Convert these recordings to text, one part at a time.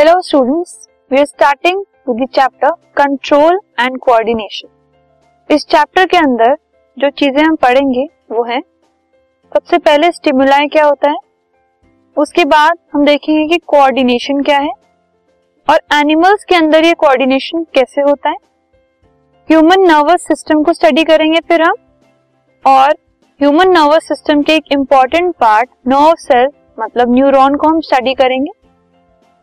Hello students we are starting the chapter Control and Coordination. इस chapter के अंदर जो चीज़ें हम पढ़ेंगे, वो है। सबसे पहले स्टिमुलाई क्या होता है? उसके बाद हम देखेंगे कि कोऑर्डिनेशन क्या है। और एनिमल्स के अंदर ये कोऑर्डिनेशन कैसे होता है? ह्यूमन नर्वस सिस्टम को स्टडी करेंगे फिर हम। और ह्यूमन नर्वस सिस्टम के एक इंपॉर्टेंट पार्ट नर्व सेल मतलब न्यूरॉन को हम स्टडी करेंगे।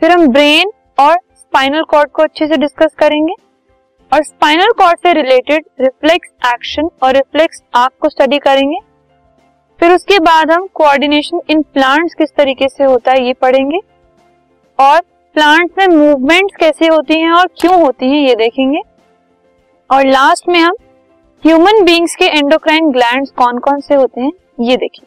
फिर हम ब्रेन और स्पाइनल कॉर्ड को अच्छे से डिस्कस करेंगे। और स्पाइनल कॉर्ड से रिलेटेड रिफ्लेक्स एक्शन और रिफ्लेक्स आर्क को स्टडी करेंगे। फिर उसके बाद हम कोऑर्डिनेशन इन प्लांट्स किस तरीके से होता है ये पढ़ेंगे। और प्लांट्स में मूवमेंट्स कैसे होती हैं और क्यों होती हैं ये देखेंगे। और लास्ट में हम ह्यूमन बींग्स के एंडोक्राइन ग्लैंड्स कौन कौन से होते हैं ये देखिए